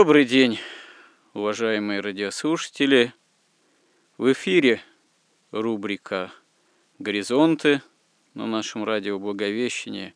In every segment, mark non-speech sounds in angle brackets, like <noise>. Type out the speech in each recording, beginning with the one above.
Добрый день, уважаемые радиослушатели. В эфире рубрика «Горизонты» на нашем радио «Благовещение»,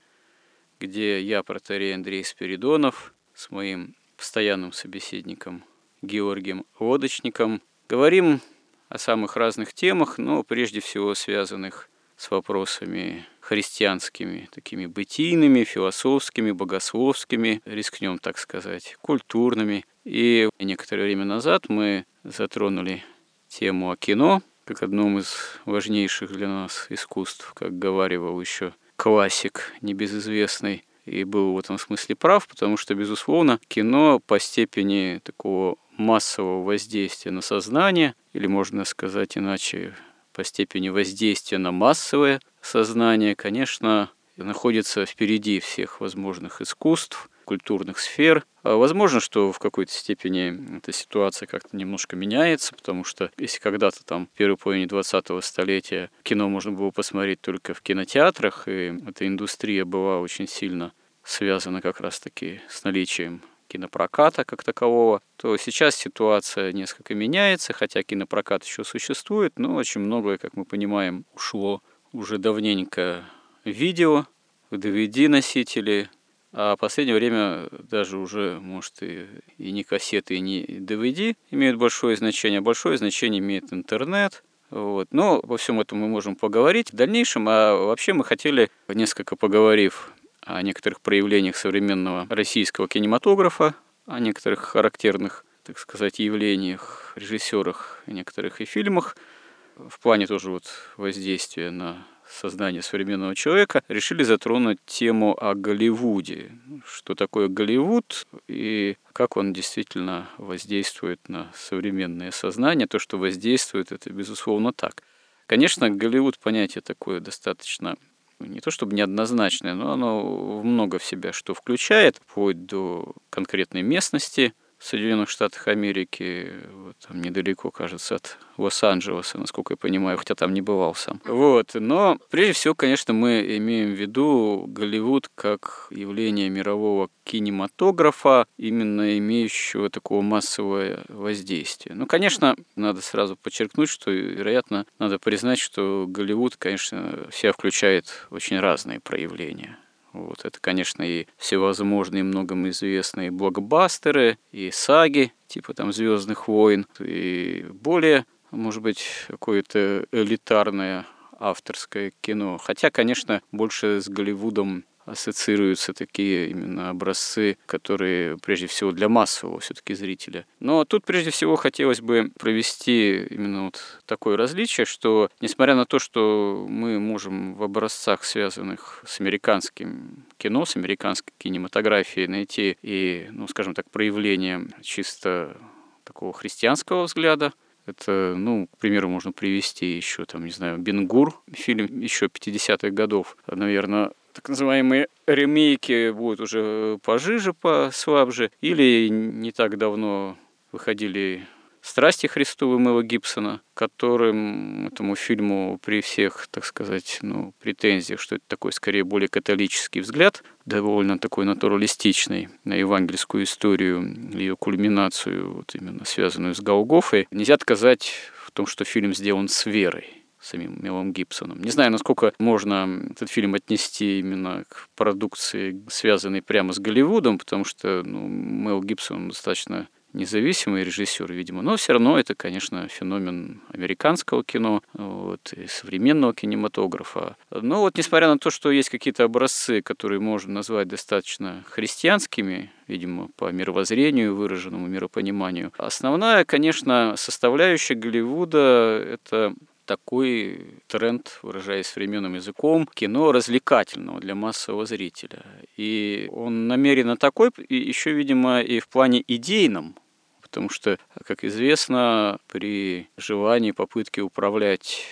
где я, протерей Андрей Спиридонов, с моим постоянным собеседником Георгием Лодочником, говорим о самых разных темах, но прежде всего связанных с вопросами христианскими, такими бытийными, философскими, богословскими, рискнем так сказать, культурными. И некоторое время назад мы затронули тему о кино, как одном из важнейших для нас искусств, как говаривал еще классик небезызвестный. И был в этом смысле прав, потому что, безусловно, кино по степени такого массового воздействия на сознание, или можно сказать иначе, по степени воздействия на массовое сознание, конечно, находится впереди всех возможных искусств, культурных сфер. А возможно, что в какой-то степени эта ситуация как-то немножко меняется, потому что если когда-то там в первой половине 20-го столетия кино можно было посмотреть только в кинотеатрах, и эта индустрия была очень сильно связана как раз-таки с наличием кинопроката как такового, то сейчас ситуация несколько меняется, хотя кинопрокат еще существует, но очень многое, как мы понимаем, ушло уже давненько видео, в DVD-носители, а в последнее время даже уже, может, и, и не кассеты, и не DVD имеют большое значение, большое значение имеет интернет. Вот. Но во всем этом мы можем поговорить в дальнейшем. А вообще мы хотели, несколько поговорив о некоторых проявлениях современного российского кинематографа, о некоторых характерных, так сказать, явлениях, режиссерах некоторых и фильмах, в плане тоже вот воздействия на сознание современного человека, решили затронуть тему о Голливуде. Что такое Голливуд и как он действительно воздействует на современное сознание. То, что воздействует, это безусловно так. Конечно, Голливуд понятие такое достаточно не то чтобы неоднозначное, но оно много в себя что включает, вплоть до конкретной местности Соединенных Штатах Америки, вот, там недалеко, кажется, от Лос-Анджелеса, насколько я понимаю, хотя там не бывал сам. Вот. Но прежде всего, конечно, мы имеем в виду Голливуд как явление мирового кинематографа, именно имеющего такого массового воздействия. Ну, конечно, надо сразу подчеркнуть, что, вероятно, надо признать, что Голливуд, конечно, все включает очень разные проявления. Вот это, конечно, и всевозможные многим известные блокбастеры, и саги, типа там «Звездных войн», и более, может быть, какое-то элитарное авторское кино. Хотя, конечно, больше с Голливудом ассоциируются такие именно образцы, которые прежде всего для массового все-таки зрителя. Но тут прежде всего хотелось бы провести именно вот такое различие, что несмотря на то, что мы можем в образцах, связанных с американским кино, с американской кинематографией, найти и, ну, скажем так, проявление чисто такого христианского взгляда, это, ну, к примеру, можно привести еще, там, не знаю, Бенгур, фильм еще 50-х годов, наверное, так называемые ремейки будут уже пожиже, послабже, или не так давно выходили «Страсти Христовы» Мэла Гибсона, которым этому фильму при всех, так сказать, ну, претензиях, что это такой скорее более католический взгляд, довольно такой натуралистичный на евангельскую историю, ее кульминацию, вот именно связанную с Голгофой, нельзя отказать в том, что фильм сделан с верой самим Мелом Гибсоном. Не знаю, насколько можно этот фильм отнести именно к продукции, связанной прямо с Голливудом, потому что ну, Мел Гибсон достаточно независимый режиссер, видимо, но все равно это, конечно, феномен американского кино вот, и современного кинематографа. Но вот несмотря на то, что есть какие-то образцы, которые можно назвать достаточно христианскими, видимо, по мировоззрению, выраженному миропониманию, основная, конечно, составляющая Голливуда — это такой тренд, выражаясь современным языком, кино развлекательного для массового зрителя. И он намеренно такой, и еще, видимо, и в плане идейном, потому что, как известно, при желании попытки управлять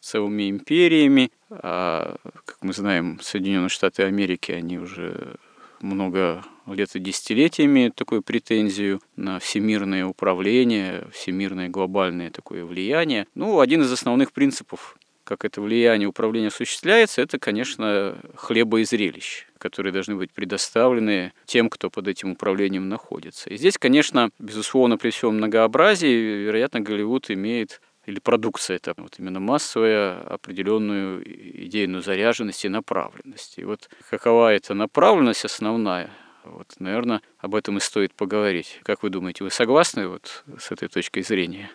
целыми империями, а, как мы знаем, Соединенные Штаты Америки, они уже много лет и десятилетия имеют такую претензию на всемирное управление, всемирное глобальное такое влияние. Ну, один из основных принципов как это влияние управления осуществляется, это, конечно, хлеба и зрелищ, которые должны быть предоставлены тем, кто под этим управлением находится. И здесь, конечно, безусловно, при всем многообразии, вероятно, Голливуд имеет или продукция это вот именно массовая определенную идейную заряженность и направленность. И вот какова эта направленность основная, вот, наверное, об этом и стоит поговорить. Как вы думаете, вы согласны вот с этой точкой зрения?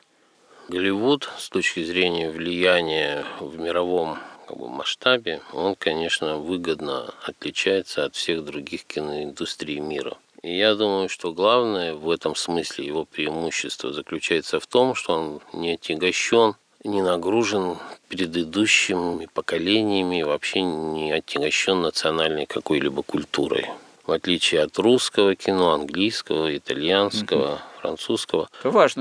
Голливуд с точки зрения влияния в мировом как бы, масштабе, он, конечно, выгодно отличается от всех других киноиндустрий мира. И я думаю, что главное в этом смысле его преимущество заключается в том, что он не отягощен, не нагружен предыдущими поколениями, вообще не отягощен национальной какой-либо культурой в отличие от русского кино, английского, итальянского, угу. Французского,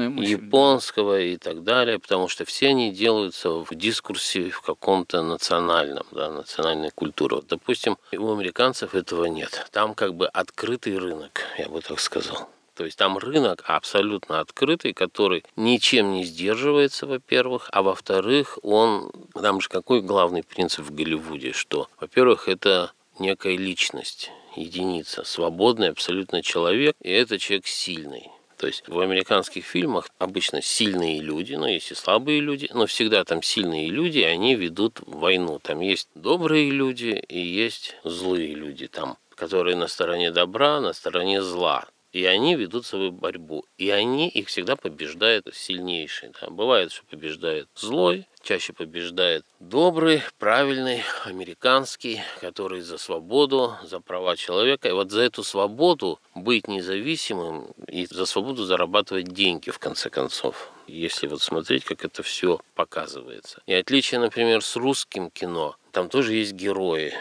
мысль, японского и так далее, потому что все они делаются в дискурсе в каком-то национальном, да, национальной культуре. Вот, допустим, у американцев этого нет. Там как бы открытый рынок, я бы так сказал. То есть там рынок абсолютно открытый, который ничем не сдерживается, во-первых, а во-вторых, он... Там же какой главный принцип в Голливуде, что, во-первых, это некая личность единица, свободный абсолютно человек, и это человек сильный. То есть в американских фильмах обычно сильные люди, но есть и слабые люди, но всегда там сильные люди, они ведут войну. Там есть добрые люди и есть злые люди, там, которые на стороне добра, на стороне зла. И они ведут свою борьбу. И они их всегда побеждают сильнейший. Да. Бывает, что побеждает злой, чаще побеждает добрый, правильный, американский, который за свободу, за права человека. И вот за эту свободу быть независимым и за свободу зарабатывать деньги, в конце концов. Если вот смотреть, как это все показывается. И отличие, например, с русским кино, там тоже есть герои.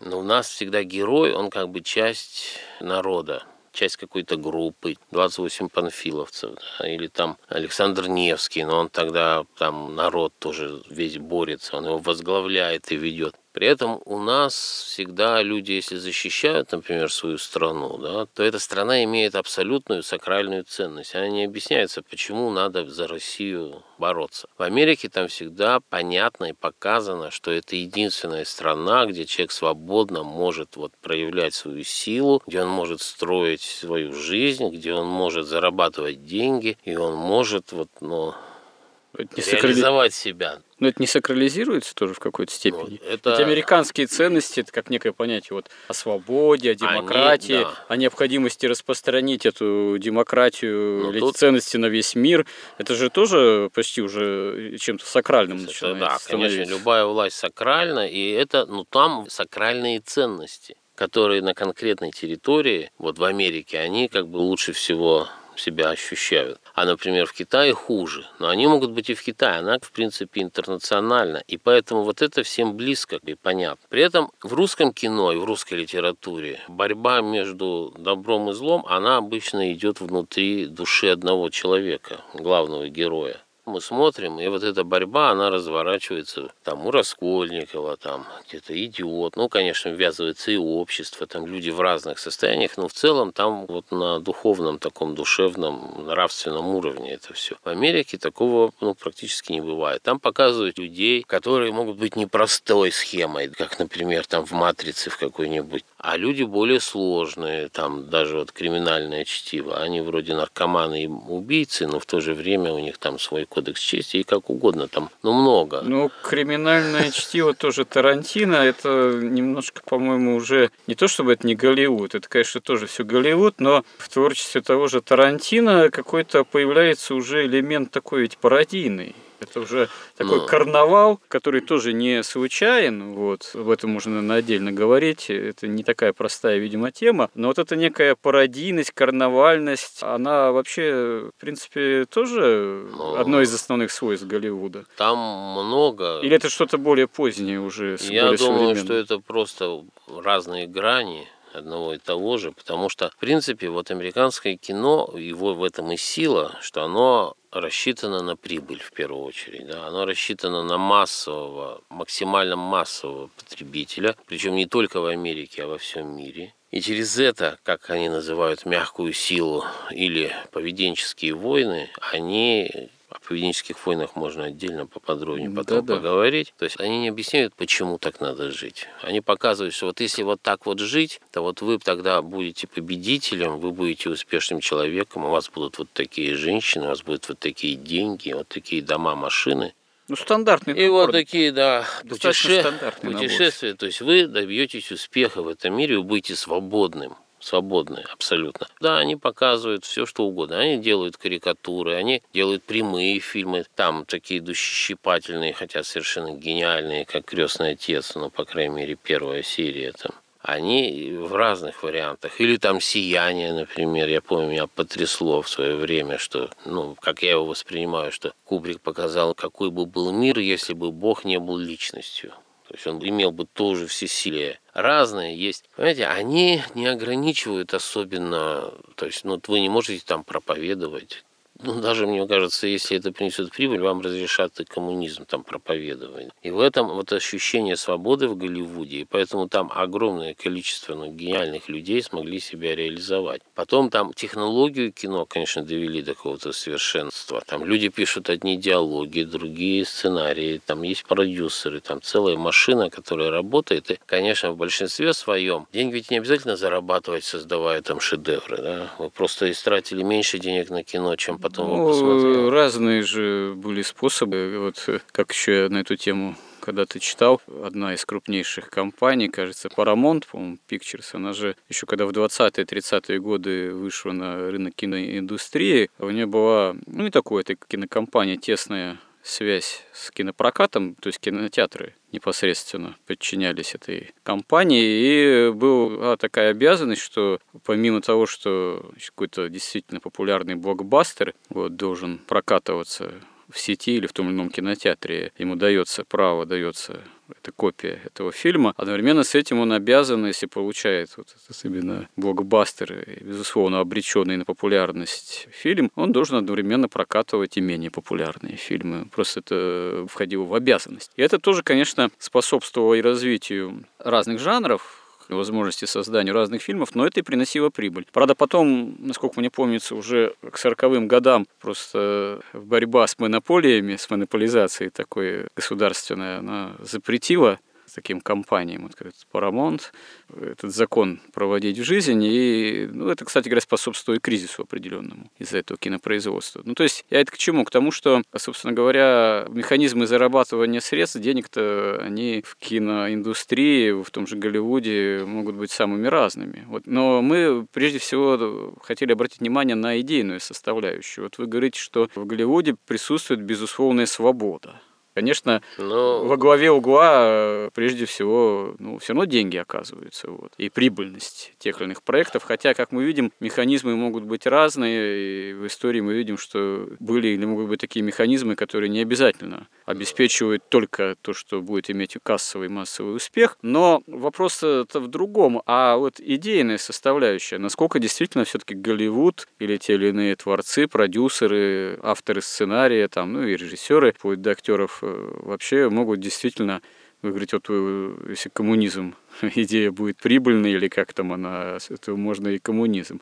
Но у нас всегда герой, он как бы часть народа часть какой-то группы, 28 панфиловцев, да, или там Александр Невский, но он тогда там народ тоже весь борется, он его возглавляет и ведет. При этом у нас всегда люди, если защищают, например, свою страну, да, то эта страна имеет абсолютную сакральную ценность. Она не объясняется, почему надо за Россию бороться. В Америке там всегда понятно и показано, что это единственная страна, где человек свободно может вот проявлять свою силу, где он может строить свою жизнь, где он может зарабатывать деньги, и он может вот, ну, это не реализовать сакрали... себя. Но это не сакрализируется тоже в какой-то степени. Ну, это... Ведь американские ценности, это как некое понятие вот о свободе, о демократии, Они, да. о необходимости распространить эту демократию, ну, эти тут... ценности на весь мир. Это же тоже почти уже чем-то сакральным это, начинает Да, конечно, любая власть сакральна, и это, ну там сакральные ценности которые на конкретной территории, вот в Америке, они как бы лучше всего себя ощущают. А, например, в Китае хуже. Но они могут быть и в Китае. Она, в принципе, интернациональна. И поэтому вот это всем близко и понятно. При этом в русском кино и в русской литературе борьба между добром и злом, она обычно идет внутри души одного человека, главного героя. Мы смотрим, и вот эта борьба, она разворачивается там у Раскольникова, там где-то идиот. Ну, конечно, ввязывается и общество, там люди в разных состояниях, но в целом там вот на духовном, таком душевном, нравственном уровне это все. В Америке такого ну, практически не бывает. Там показывают людей, которые могут быть непростой схемой, как, например, там в «Матрице» в какой-нибудь, а люди более сложные, там даже вот криминальное чтиво. Они вроде наркоманы и убийцы, но в то же время у них там свой кодекс чести и как угодно там, ну много. Ну, криминальное чтиво тоже Тарантино, это немножко, по-моему, уже не то чтобы это не Голливуд, это, конечно, тоже все Голливуд, но в творчестве того же Тарантино какой-то появляется уже элемент такой ведь пародийный. Это уже такой Но... карнавал, который тоже не случайен. Вот. Об этом можно наверное, отдельно говорить. Это не такая простая, видимо, тема. Но вот эта некая пародийность, карнавальность, она вообще, в принципе, тоже Но... одно из основных свойств Голливуда. Там много... Или это что-то более позднее уже? Я думаю, что это просто разные грани одного и того же, потому что, в принципе, вот американское кино, его в этом и сила, что оно рассчитано на прибыль в первую очередь. Да? Оно рассчитано на массового, максимально массового потребителя, причем не только в Америке, а во всем мире. И через это, как они называют мягкую силу или поведенческие войны, они о поведенческих войнах можно отдельно поподробнее потом да, поговорить. То есть они не объясняют, почему так надо жить. Они показывают, что вот если вот так вот жить, то вот вы тогда будете победителем, вы будете успешным человеком, у вас будут вот такие женщины, у вас будут вот такие деньги, вот такие дома, машины. Ну, стандартный И набор. вот такие, да, путеше... путешествия. Набор. То есть вы добьетесь успеха в этом мире, вы будете свободным свободные абсолютно. Да, они показывают все, что угодно. Они делают карикатуры, они делают прямые фильмы, там такие душещипательные, хотя совершенно гениальные, как «Крестный отец», ну, по крайней мере, первая серия там они в разных вариантах. Или там «Сияние», например. Я помню, меня потрясло в свое время, что, ну, как я его воспринимаю, что Кубрик показал, какой бы был мир, если бы Бог не был личностью. То есть он имел бы тоже всесилие. Разные есть. Понимаете, они не ограничивают особенно, то есть, ну, вы не можете там проповедовать ну, даже, мне кажется, если это принесет прибыль, вам разрешат и коммунизм там проповедовать. И в этом вот ощущение свободы в Голливуде, и поэтому там огромное количество ну, гениальных людей смогли себя реализовать. Потом там технологию кино, конечно, довели до какого-то совершенства. Там люди пишут одни диалоги, другие сценарии, там есть продюсеры, там целая машина, которая работает. И, конечно, в большинстве своем деньги ведь не обязательно зарабатывать, создавая там шедевры. Да? Вы просто истратили меньше денег на кино, чем потом потом ну, посмотрел? Разные же были способы. Вот как еще я на эту тему когда ты читал, одна из крупнейших компаний, кажется, Paramount, по-моему, Pictures, она же еще когда в 20-е, 30-е годы вышла на рынок киноиндустрии, у нее была, ну, и такое, это кинокомпания тесная связь с кинопрокатом, то есть кинотеатры непосредственно подчинялись этой компании, и была такая обязанность, что помимо того, что какой-то действительно популярный блокбастер вот, должен прокатываться в сети или в том или ином кинотеатре, ему дается право, дается это копия этого фильма. Одновременно с этим он обязан, если получает вот этот именно блокбастер, безусловно, обреченный на популярность фильм, он должен одновременно прокатывать и менее популярные фильмы. Просто это входило в обязанность. И это тоже, конечно, способствовало и развитию разных жанров, возможности создания разных фильмов, но это и приносило прибыль. Правда, потом, насколько мне помнится, уже к сороковым годам просто борьба с монополиями, с монополизацией такой государственной, она запретила таким компаниям, вот как Paramount, этот закон проводить в жизнь. И ну, это, кстати говоря, способствует кризису определенному из-за этого кинопроизводства. Ну, то есть я это к чему? К тому, что, собственно говоря, механизмы зарабатывания средств, денег-то, они в киноиндустрии, в том же Голливуде могут быть самыми разными. Вот. Но мы прежде всего хотели обратить внимание на идейную составляющую. Вот вы говорите, что в Голливуде присутствует безусловная свобода Конечно, Но... во главе угла э, прежде всего, ну, все равно деньги оказываются, вот, и прибыльность тех или иных проектов, хотя, как мы видим, механизмы могут быть разные, и в истории мы видим, что были или могут быть такие механизмы, которые не обязательно обеспечивают только то, что будет иметь кассовый массовый успех, но вопрос это в другом, а вот идейная составляющая, насколько действительно все-таки Голливуд или те или иные творцы, продюсеры, авторы сценария, там, ну и режиссеры, вплоть до актеров вообще могут действительно вы говорите, вот э, если коммунизм, <laughs> идея будет прибыльной, или как там она, это можно и коммунизм.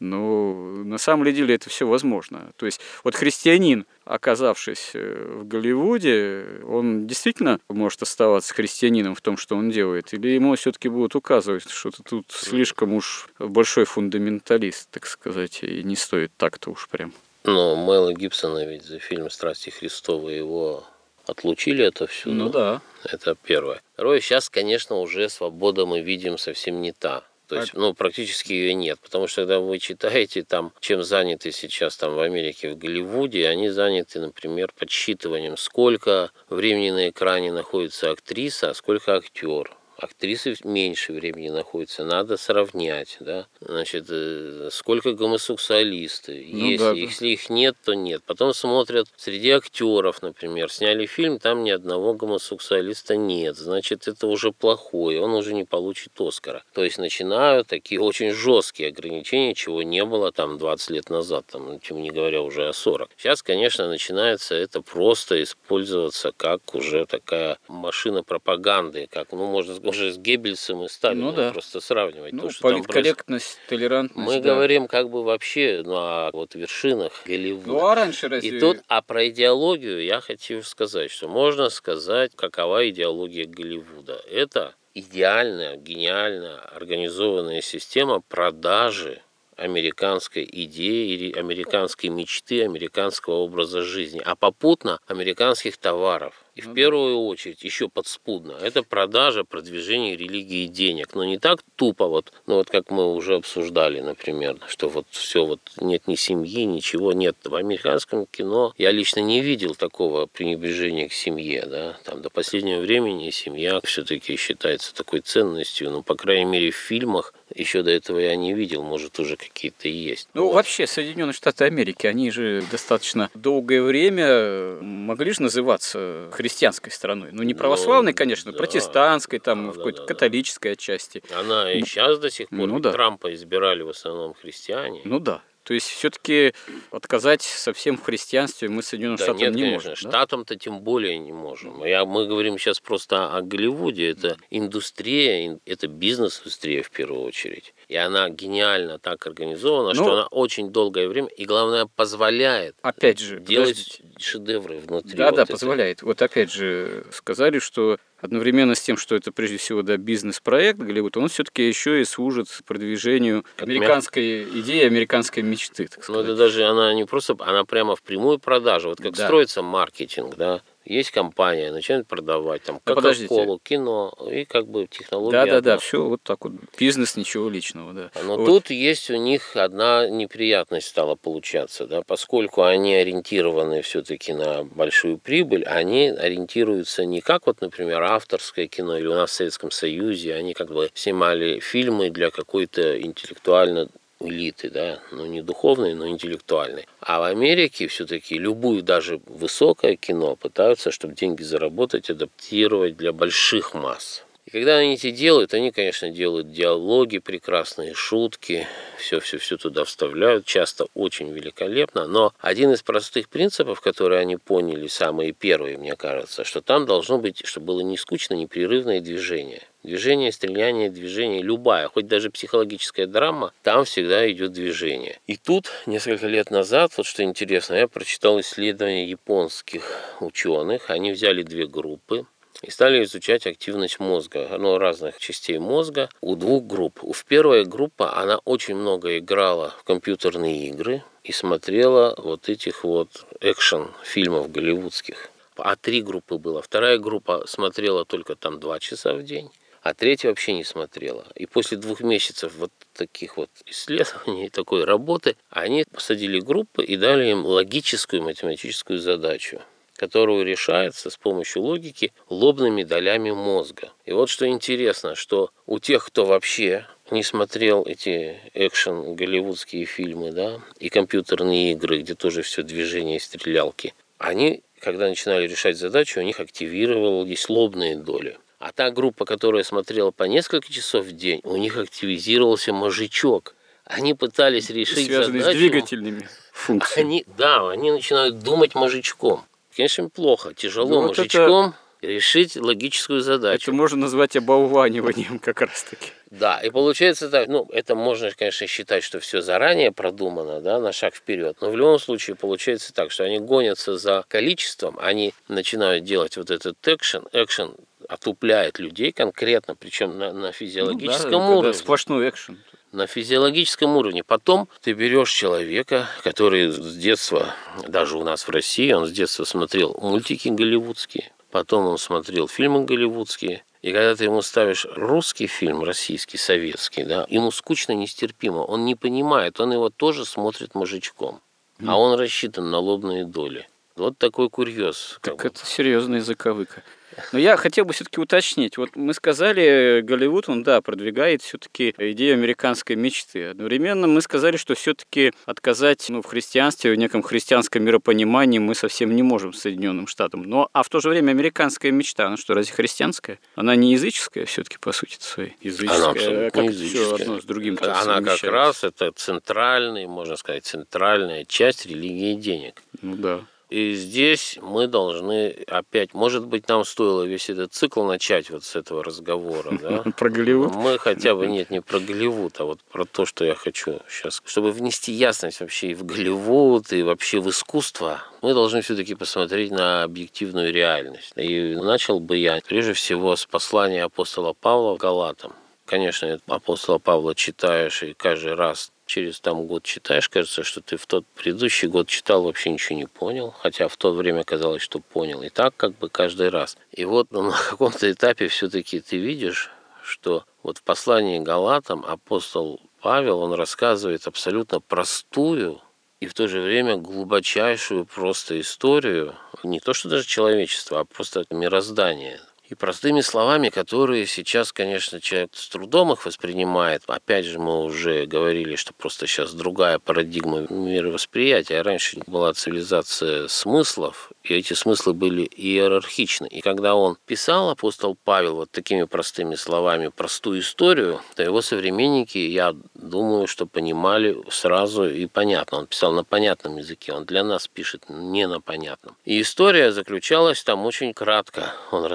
Но на самом деле это все возможно. То есть вот христианин, оказавшись э, в Голливуде, он действительно может оставаться христианином в том, что он делает, или ему все-таки будут указывать, что ты тут слишком уж большой фундаменталист, так сказать, и не стоит так-то уж прям. Но Мэла Гибсона ведь за фильм «Страсти Христовы» его отлучили это все. Ну да. Это первое. Второе, сейчас, конечно, уже свобода мы видим совсем не та. То есть, ну, практически ее нет. Потому что, когда вы читаете, там, чем заняты сейчас там в Америке, в Голливуде, они заняты, например, подсчитыванием, сколько времени на экране находится актриса, а сколько актер актрисы меньше времени находятся, надо сравнять, да, значит, э, сколько гомосексуалисты, ну, если, да, если их нет, то нет. Потом смотрят среди актеров, например, сняли фильм, там ни одного гомосексуалиста нет, значит, это уже плохое, он уже не получит Оскара. То есть начинают такие очень жесткие ограничения, чего не было там 20 лет назад, там, тем не говоря уже о 40. Сейчас, конечно, начинается это просто использоваться как уже такая машина пропаганды, как, ну, можно уже с Геббельсом и Сталином ну, да. просто сравнивать. Ну, то, что политкорректность, там толерантность. Мы да. говорим как бы вообще ну, о вот вершинах Голливуда. Ну, а раньше разве... И тут, а про идеологию я хочу сказать, что можно сказать, какова идеология Голливуда. Это идеальная, гениальная, организованная система продажи американской идеи или американской мечты, американского образа жизни, а попутно американских товаров. И в ну первую очередь, еще подспудно, это продажа, продвижение религии денег. Но не так тупо, вот, ну вот как мы уже обсуждали, например, что вот все, вот нет ни семьи, ничего нет. В американском кино я лично не видел такого пренебрежения к семье. Да? Там до последнего времени семья все-таки считается такой ценностью, ну, по крайней мере, в фильмах еще до этого я не видел, может, уже какие-то есть. Ну, вот. вообще, Соединенные Штаты Америки, они же достаточно долгое время могли же называться христианской страной. Ну, не православной, ну, конечно, да, протестантской, там, да, в какой-то да, католической отчасти. Она и сейчас до сих пор. Ну, да. Трампа избирали в основном христиане. Ну да. То есть все-таки отказать совсем в христианстве мы Соединенным да, Штатам нет, не конечно, можем. Да? Штатам-то тем более не можем. Я, мы говорим сейчас просто о Голливуде. Это индустрия, это бизнес-индустрия в первую очередь. И она гениально так организована, ну, что она очень долгое время и, главное, позволяет опять же, делать подождите. шедевры внутри. Да, вот да, это. позволяет. Вот опять же сказали, что одновременно с тем, что это прежде всего да, бизнес-проект Голливуд, он все-таки еще и служит продвижению американской идеи, американской мечты. Так сказать. Ну, это даже она не просто, она прямо в прямую продажу. Вот как да. строится маркетинг, да есть компания, начинают продавать там да Кока-Колу, кино и как бы технология. Да, да, да, все вот так вот. Бизнес, ничего личного, да. Но вот. тут есть у них одна неприятность стала получаться, да, поскольку они ориентированы все-таки на большую прибыль, они ориентируются не как вот, например, авторское кино или у нас в Советском Союзе, они как бы снимали фильмы для какой-то интеллектуально элиты, да, ну не духовной, но интеллектуальной. А в Америке все-таки любую, даже высокое кино пытаются, чтобы деньги заработать, адаптировать для больших масс. Когда они это делают, они, конечно, делают диалоги прекрасные, шутки, все-все-все туда вставляют, часто очень великолепно. Но один из простых принципов, которые они поняли, самые первые, мне кажется, что там должно быть, чтобы было не скучно, непрерывное движение. Движение, стреляние, движение, любая, хоть даже психологическая драма, там всегда идет движение. И тут, несколько лет назад, вот что интересно, я прочитал исследования японских ученых. Они взяли две группы, и стали изучать активность мозга, ну, разных частей мозга у двух групп. В первой группе она очень много играла в компьютерные игры и смотрела вот этих вот экшен фильмов голливудских. А три группы было. Вторая группа смотрела только там два часа в день а третья вообще не смотрела. И после двух месяцев вот таких вот исследований, такой работы, они посадили группы и дали им логическую математическую задачу. Которую решается с помощью логики лобными долями мозга. И вот что интересно, что у тех, кто вообще не смотрел эти экшен голливудские фильмы, да, и компьютерные игры, где тоже все движение и стрелялки, они, когда начинали решать задачу, у них активировались лобные доли. А та группа, которая смотрела по несколько часов в день, у них активизировался мозжечок. Они пытались решить Связанные задачу. с двигательными функциями. Они, да, они начинают думать мозжечком. Конечно, плохо, тяжело Ну, вот это- решить логическую задачу. Это можно назвать оболваниванием как раз-таки. Да, и получается так, ну, это можно, конечно, считать, что все заранее продумано, да, на шаг вперед, но в любом случае получается так, что они гонятся за количеством, они начинают делать вот этот экшен, экшен отупляет людей конкретно, причем на, на физиологическом Ну да, уровне. Сплошной экшен. На физиологическом уровне. Потом ты берешь человека, который с детства, даже у нас в России, он с детства смотрел мультики голливудские, потом он смотрел фильмы голливудские, и когда ты ему ставишь русский фильм, российский, советский, да, ему скучно нестерпимо, он не понимает, он его тоже смотрит мужичком, а он рассчитан на лобные доли. Вот такой курьез. как Так это серьезная заковыка. Но я хотел бы все-таки уточнить. Вот мы сказали, Голливуд, он, да, продвигает все-таки идею американской мечты. Одновременно мы сказали, что все-таки отказать ну, в христианстве, в неком христианском миропонимании мы совсем не можем Соединенным Штатам. Но, а в то же время американская мечта, она что, разве христианская? Она не языческая все-таки, по сути своей? Языческая. Она абсолютно как языческая. все одно с другим Она как раз это центральный, можно сказать, центральная часть религии денег. Ну да. И здесь мы должны опять, может быть, нам стоило весь этот цикл начать вот с этого разговора, <laughs> да? Про Голливуд? Мы хотя бы, нет, не про Голливуд, а вот про то, что я хочу сейчас. Чтобы внести ясность вообще и в Голливуд, и вообще в искусство, мы должны все-таки посмотреть на объективную реальность. И начал бы я, прежде всего, с послания апостола Павла Галатам. Конечно, апостола Павла читаешь, и каждый раз через там год читаешь, кажется, что ты в тот предыдущий год читал, вообще ничего не понял, хотя в то время казалось, что понял. И так как бы каждый раз. И вот ну, <laughs> на каком-то этапе все-таки ты видишь, что вот в послании Галатам апостол Павел, он рассказывает абсолютно простую и в то же время глубочайшую просто историю, не то что даже человечества, а просто мироздание. И простыми словами, которые сейчас, конечно, человек с трудом их воспринимает. Опять же, мы уже говорили, что просто сейчас другая парадигма мировосприятия. Раньше была цивилизация смыслов, и эти смыслы были иерархичны. И когда он писал, апостол Павел, вот такими простыми словами, простую историю, то его современники, я думаю, что понимали сразу и понятно. Он писал на понятном языке, он для нас пишет не на понятном. И история заключалась там очень кратко, он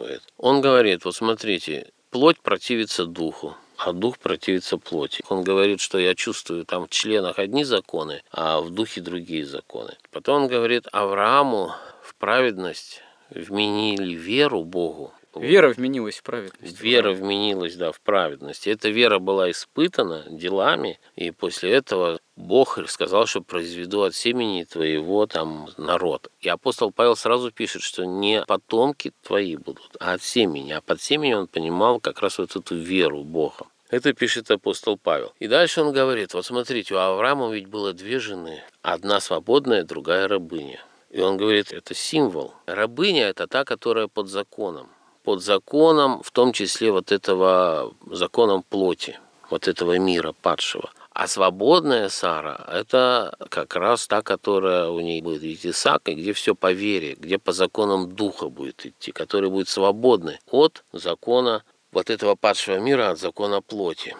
рассказывает. Он говорит, вот смотрите, плоть противится духу, а дух противится плоти. Он говорит, что я чувствую там в членах одни законы, а в духе другие законы. Потом он говорит, Аврааму в праведность вменили веру Богу. Вера вменилась в праведность. Вера вменилась, да, в праведность. Эта вера была испытана делами, и после этого Бог сказал, что произведу от семени твоего там народ. И апостол Павел сразу пишет, что не потомки твои будут, а от семени. А под семенем он понимал как раз вот эту веру Бога. Это пишет апостол Павел. И дальше он говорит, вот смотрите, у Авраама ведь было две жены. Одна свободная, другая рабыня. И он говорит, это символ. Рабыня – это та, которая под законом. Под законом, в том числе вот этого законом плоти, вот этого мира падшего. А свободная Сара – это как раз та, которая у ней будет идти и где все по вере, где по законам Духа будет идти, который будет свободный от закона вот этого падшего мира, от закона плоти.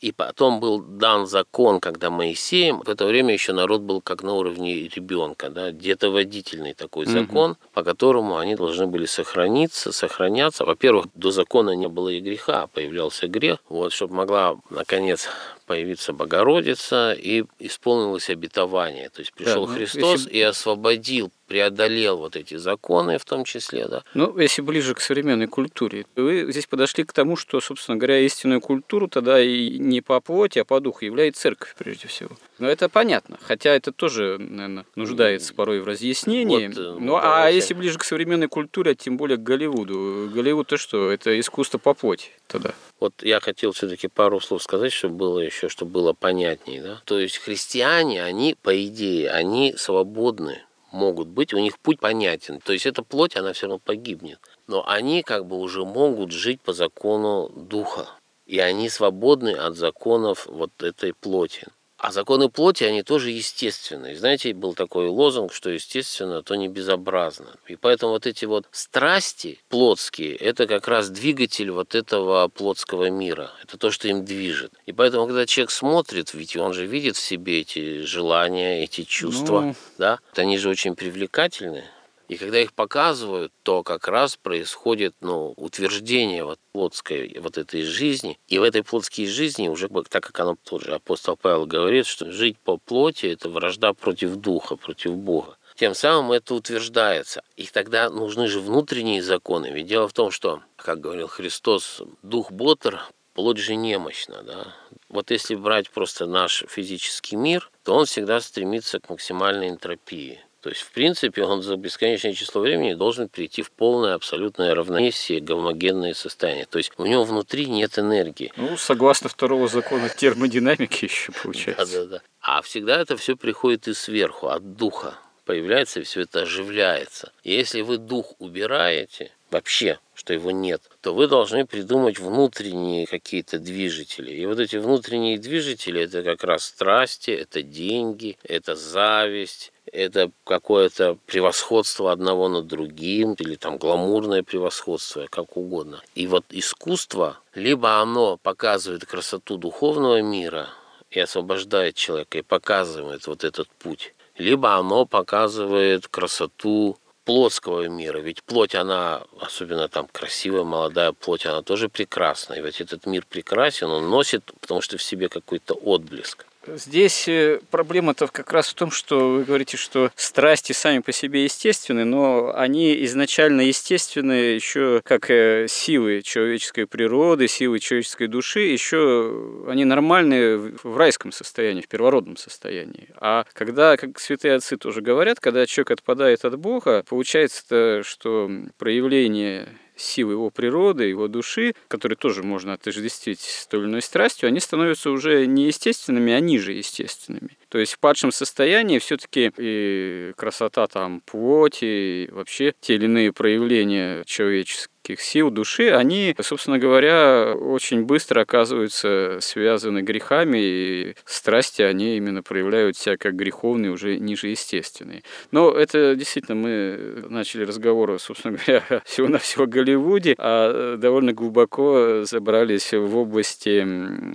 И потом был дан закон, когда Моисеем, в это время еще народ был как на уровне ребенка, да, детоводительный такой Мгм. закон, по которому они должны были сохраниться, сохраняться. Во-первых, до закона не было и греха, а появлялся грех, вот, чтобы могла, наконец, появиться Богородица и исполнилось обетование. То есть пришел ну, Христос если- и освободил, преодолел вот эти законы в том числе, да, Ну, если ближе к современной культуре, вы здесь подошли к тому, что, собственно говоря, истинную культуру тогда и не по плоти, а по духу является церковь прежде всего. Но это понятно, хотя это тоже, наверное, нуждается порой в разъяснении. Вот, э, ну, а давайте. если ближе к современной культуре, а тем более к Голливуду, Голливуд то что? Это искусство по плоти тогда. Вот я хотел все-таки пару слов сказать, чтобы было еще, чтобы было понятнее. Да? То есть христиане, они, по идее, они свободны, могут быть, у них путь понятен. То есть эта плоть, она все равно погибнет. Но они как бы уже могут жить по закону духа. И они свободны от законов вот этой плоти. А законы плоти, они тоже естественные. Знаете, был такой лозунг, что естественно, то не безобразно. И поэтому вот эти вот страсти плотские, это как раз двигатель вот этого плотского мира. Это то, что им движет. И поэтому, когда человек смотрит, ведь он же видит в себе эти желания, эти чувства, ну... да, они же очень привлекательны. И когда их показывают, то как раз происходит ну, утверждение вот плотской вот этой жизни. И в этой плотской жизни уже, так как оно тоже апостол Павел говорит, что жить по плоти – это вражда против духа, против Бога. Тем самым это утверждается. И тогда нужны же внутренние законы. Ведь дело в том, что, как говорил Христос, дух ботр, плоть же немощна. Да? Вот если брать просто наш физический мир, то он всегда стремится к максимальной энтропии. То есть, в принципе, он за бесконечное число времени должен перейти в полное абсолютное равновесие, гомогенное состояние. То есть, у него внутри нет энергии. Ну, согласно второго закона термодинамики еще <laughs> получается. Да, да, да. А всегда это все приходит и сверху, от духа появляется, и все это оживляется. И если вы дух убираете, вообще, что его нет, то вы должны придумать внутренние какие-то движители. И вот эти внутренние движители – это как раз страсти, это деньги, это зависть, это какое-то превосходство одного над другим, или там гламурное превосходство, как угодно. И вот искусство, либо оно показывает красоту духовного мира и освобождает человека, и показывает вот этот путь, либо оно показывает красоту плотского мира. Ведь плоть, она, особенно там красивая, молодая плоть, она тоже прекрасна. И ведь этот мир прекрасен, он носит, потому что в себе какой-то отблеск. Здесь э, проблема-то как раз в том, что вы говорите, что страсти сами по себе естественны, но они изначально естественны еще как э, силы человеческой природы, силы человеческой души, еще они нормальные в райском состоянии, в первородном состоянии. А когда, как святые отцы тоже говорят, когда человек отпадает от Бога, получается, что проявление силы его природы, его души, которые тоже можно отождествить с той или иной страстью, они становятся уже не естественными, а ниже естественными. То есть в падшем состоянии все-таки и красота там плоти, и вообще те или иные проявления человеческие человеческих сил, души, они, собственно говоря, очень быстро оказываются связаны грехами, и страсти, они именно проявляют себя как греховные, уже ниже естественные. Но это действительно мы начали разговор, собственно говоря, всего-навсего Голливуде, а довольно глубоко забрались в области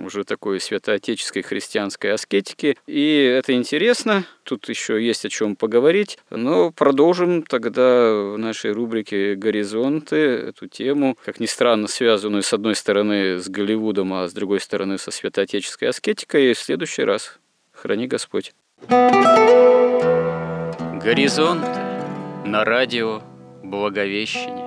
уже такой святоотеческой христианской аскетики. И это интересно, тут еще есть о чем поговорить, но продолжим тогда в нашей рубрике «Горизонты» эту тему, как ни странно, связанную с одной стороны с Голливудом, а с другой стороны со святоотеческой аскетикой, в следующий раз. Храни Господь. Горизонт на радио Благовещение.